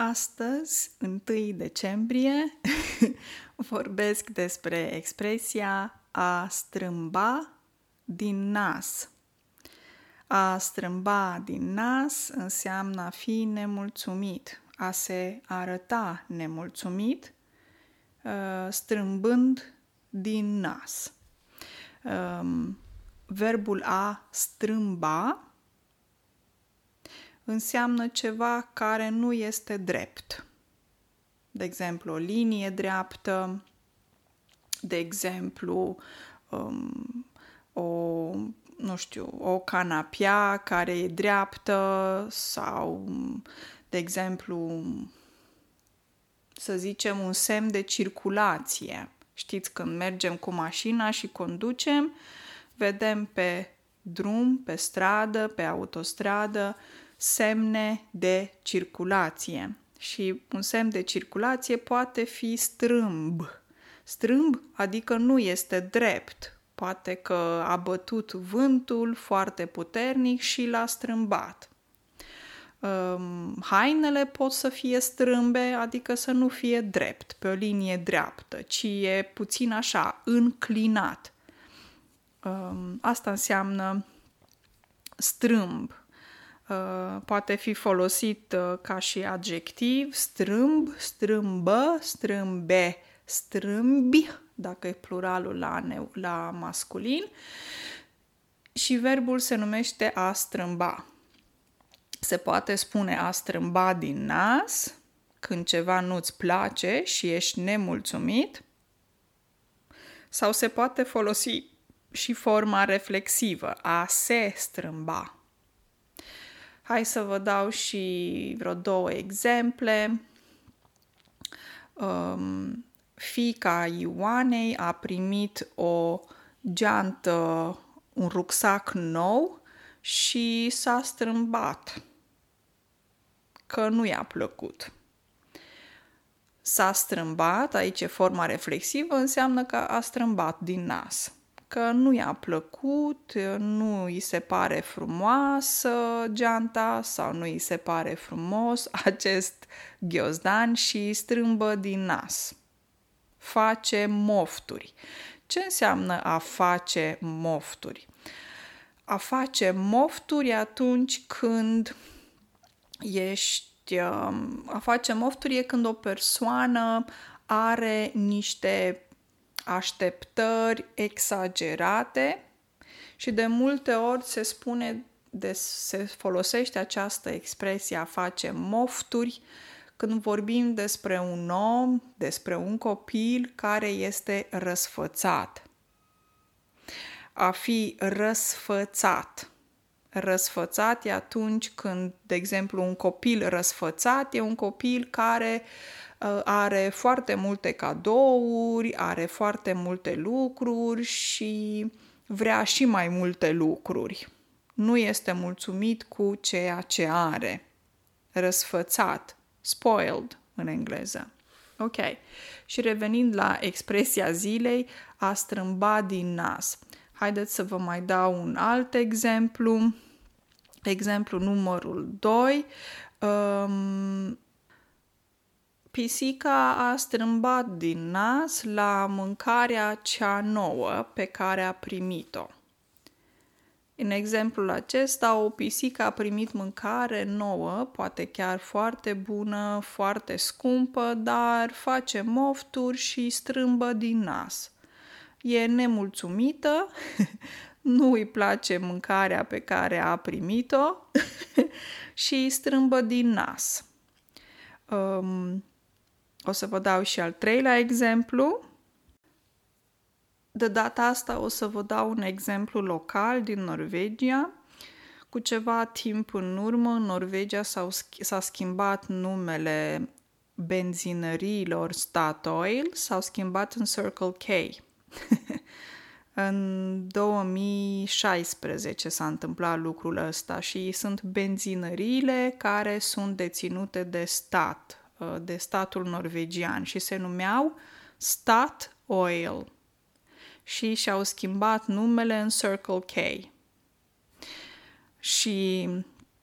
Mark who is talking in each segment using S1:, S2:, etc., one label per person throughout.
S1: Astăzi, 1 decembrie, vorbesc despre expresia a strâmba din nas. A strâmba din nas înseamnă a fi nemulțumit, a se arăta nemulțumit, uh, strâmbând din nas. Um, verbul a strâmba înseamnă ceva care nu este drept. De exemplu, o linie dreaptă, de exemplu, um, o, nu știu, o canapea care e dreaptă sau, de exemplu, să zicem, un semn de circulație. Știți, când mergem cu mașina și conducem, vedem pe drum, pe stradă, pe autostradă, semne de circulație. Și un semn de circulație poate fi strâmb. Strâmb adică nu este drept. Poate că a bătut vântul foarte puternic și l-a strâmbat. Um, hainele pot să fie strâmbe, adică să nu fie drept, pe o linie dreaptă, ci e puțin așa, înclinat. Um, asta înseamnă strâmb. Uh, poate fi folosit uh, ca și adjectiv, strâmb, strâmbă, strâmbe, strâmbi, dacă e pluralul la, neu, la masculin, și verbul se numește a strâmba. Se poate spune a strâmba din nas când ceva nu-ți place și ești nemulțumit, sau se poate folosi și forma reflexivă, a se strâmba Hai să vă dau și vreo două exemple. Um, fica Ioanei a primit o geantă, un rucsac nou și s-a strâmbat că nu i-a plăcut. S-a strâmbat, aici e forma reflexivă, înseamnă că a strâmbat din nas că nu i-a plăcut, nu îi se pare frumoasă geanta sau nu îi se pare frumos acest ghiozdan și strâmbă din nas. Face mofturi. Ce înseamnă a face mofturi? A face mofturi atunci când ești. Um, a face mofturi e când o persoană are niște așteptări exagerate și de multe ori se spune, de, se folosește această expresie a face mofturi când vorbim despre un om, despre un copil care este răsfățat. A fi răsfățat. Răsfățat e atunci când, de exemplu, un copil răsfățat e un copil care uh, Uh, are foarte multe cadouri, are foarte multe lucruri și vrea și mai multe lucruri. Nu este mulțumit cu ceea ce are. Răsfățat, spoiled în engleză. Ok. Și revenind la expresia zilei, a strâmba din nas. Haideți să vă mai dau un alt exemplu. Exemplu numărul 2. Um, Pisica a strâmbat din nas la mâncarea cea nouă pe care a primit-o. În exemplul acesta, o pisică a primit mâncare nouă, poate chiar foarte bună, foarte scumpă, dar face mofturi și strâmbă din nas. E nemulțumită, nu îi place mâncarea pe care a primit-o și strâmbă din nas. Um, o să vă dau și al treilea exemplu. De data asta o să vă dau un exemplu local din Norvegia. Cu ceva timp în urmă, în Norvegia s-a schimbat numele benzinăriilor Statoil, s-au schimbat în Circle K. în 2016 s-a întâmplat lucrul ăsta și sunt benzinăriile care sunt deținute de stat, Uh, de statul norvegian și se numeau Stat Oil și și-au schimbat numele în Circle K. Și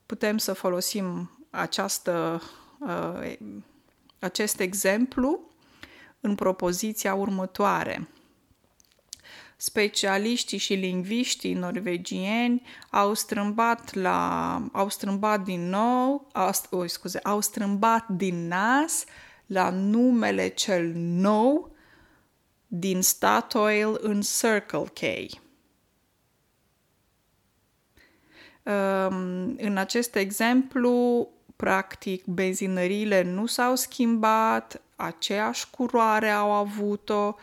S1: putem să folosim această uh, acest exemplu în propoziția următoare. Specialiștii și lingviștii norvegieni au strâmbat, la, au strâmbat din nou, au, oh, scuze, au strâmbat din nas la numele cel nou din Statoil în Circle K. Um, în acest exemplu, practic, benzinările nu s-au schimbat, aceeași curoare au avut-o,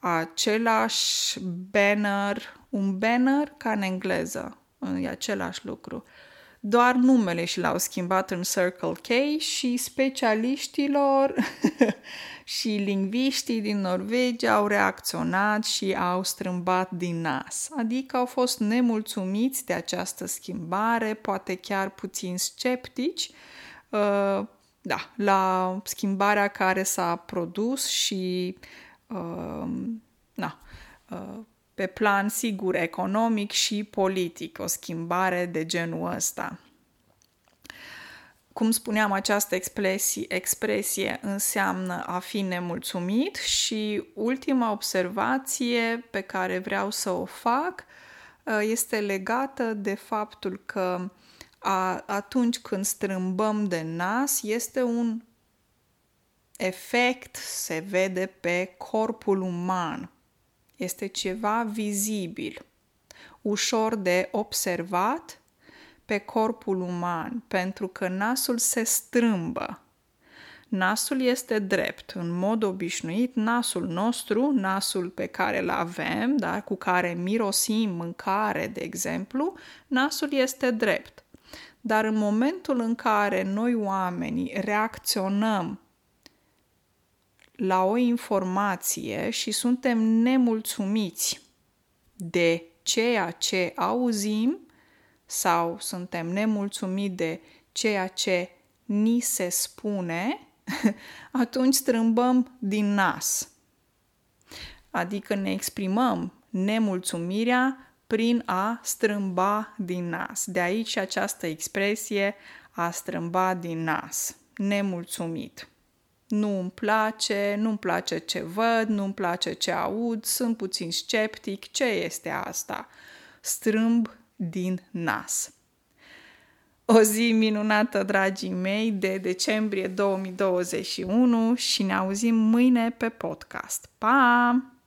S1: același banner, un banner ca în engleză, e același lucru. Doar numele și l-au schimbat în Circle K și specialiștilor și lingviștii din Norvegia au reacționat și au strâmbat din nas, adică au fost nemulțumiți de această schimbare, poate chiar puțin sceptici, uh, da, la schimbarea care s-a produs și uh, na, uh, pe plan sigur economic și politic, o schimbare de genul ăsta. Cum spuneam, această expresie, expresie înseamnă a fi nemulțumit și ultima observație pe care vreau să o fac uh, este legată de faptul că a, atunci când strâmbăm de nas este un efect, se vede pe corpul uman. Este ceva vizibil, ușor de observat pe corpul uman, pentru că nasul se strâmbă. Nasul este drept. În mod obișnuit, nasul nostru, nasul pe care îl avem, da, cu care mirosim mâncare, de exemplu, nasul este drept. Dar în momentul în care noi oamenii reacționăm la o informație și suntem nemulțumiți de ceea ce auzim sau suntem nemulțumiți de ceea ce ni se spune, atunci strâmbăm din nas. Adică ne exprimăm nemulțumirea prin a strâmba din nas. De aici această expresie a strâmba din nas, nemulțumit. Nu îmi place, nu îmi place ce văd, nu îmi place ce aud, sunt puțin sceptic, ce este asta? Strâmb din nas. O zi minunată, dragii mei, de decembrie 2021 și ne auzim mâine pe podcast. Pa!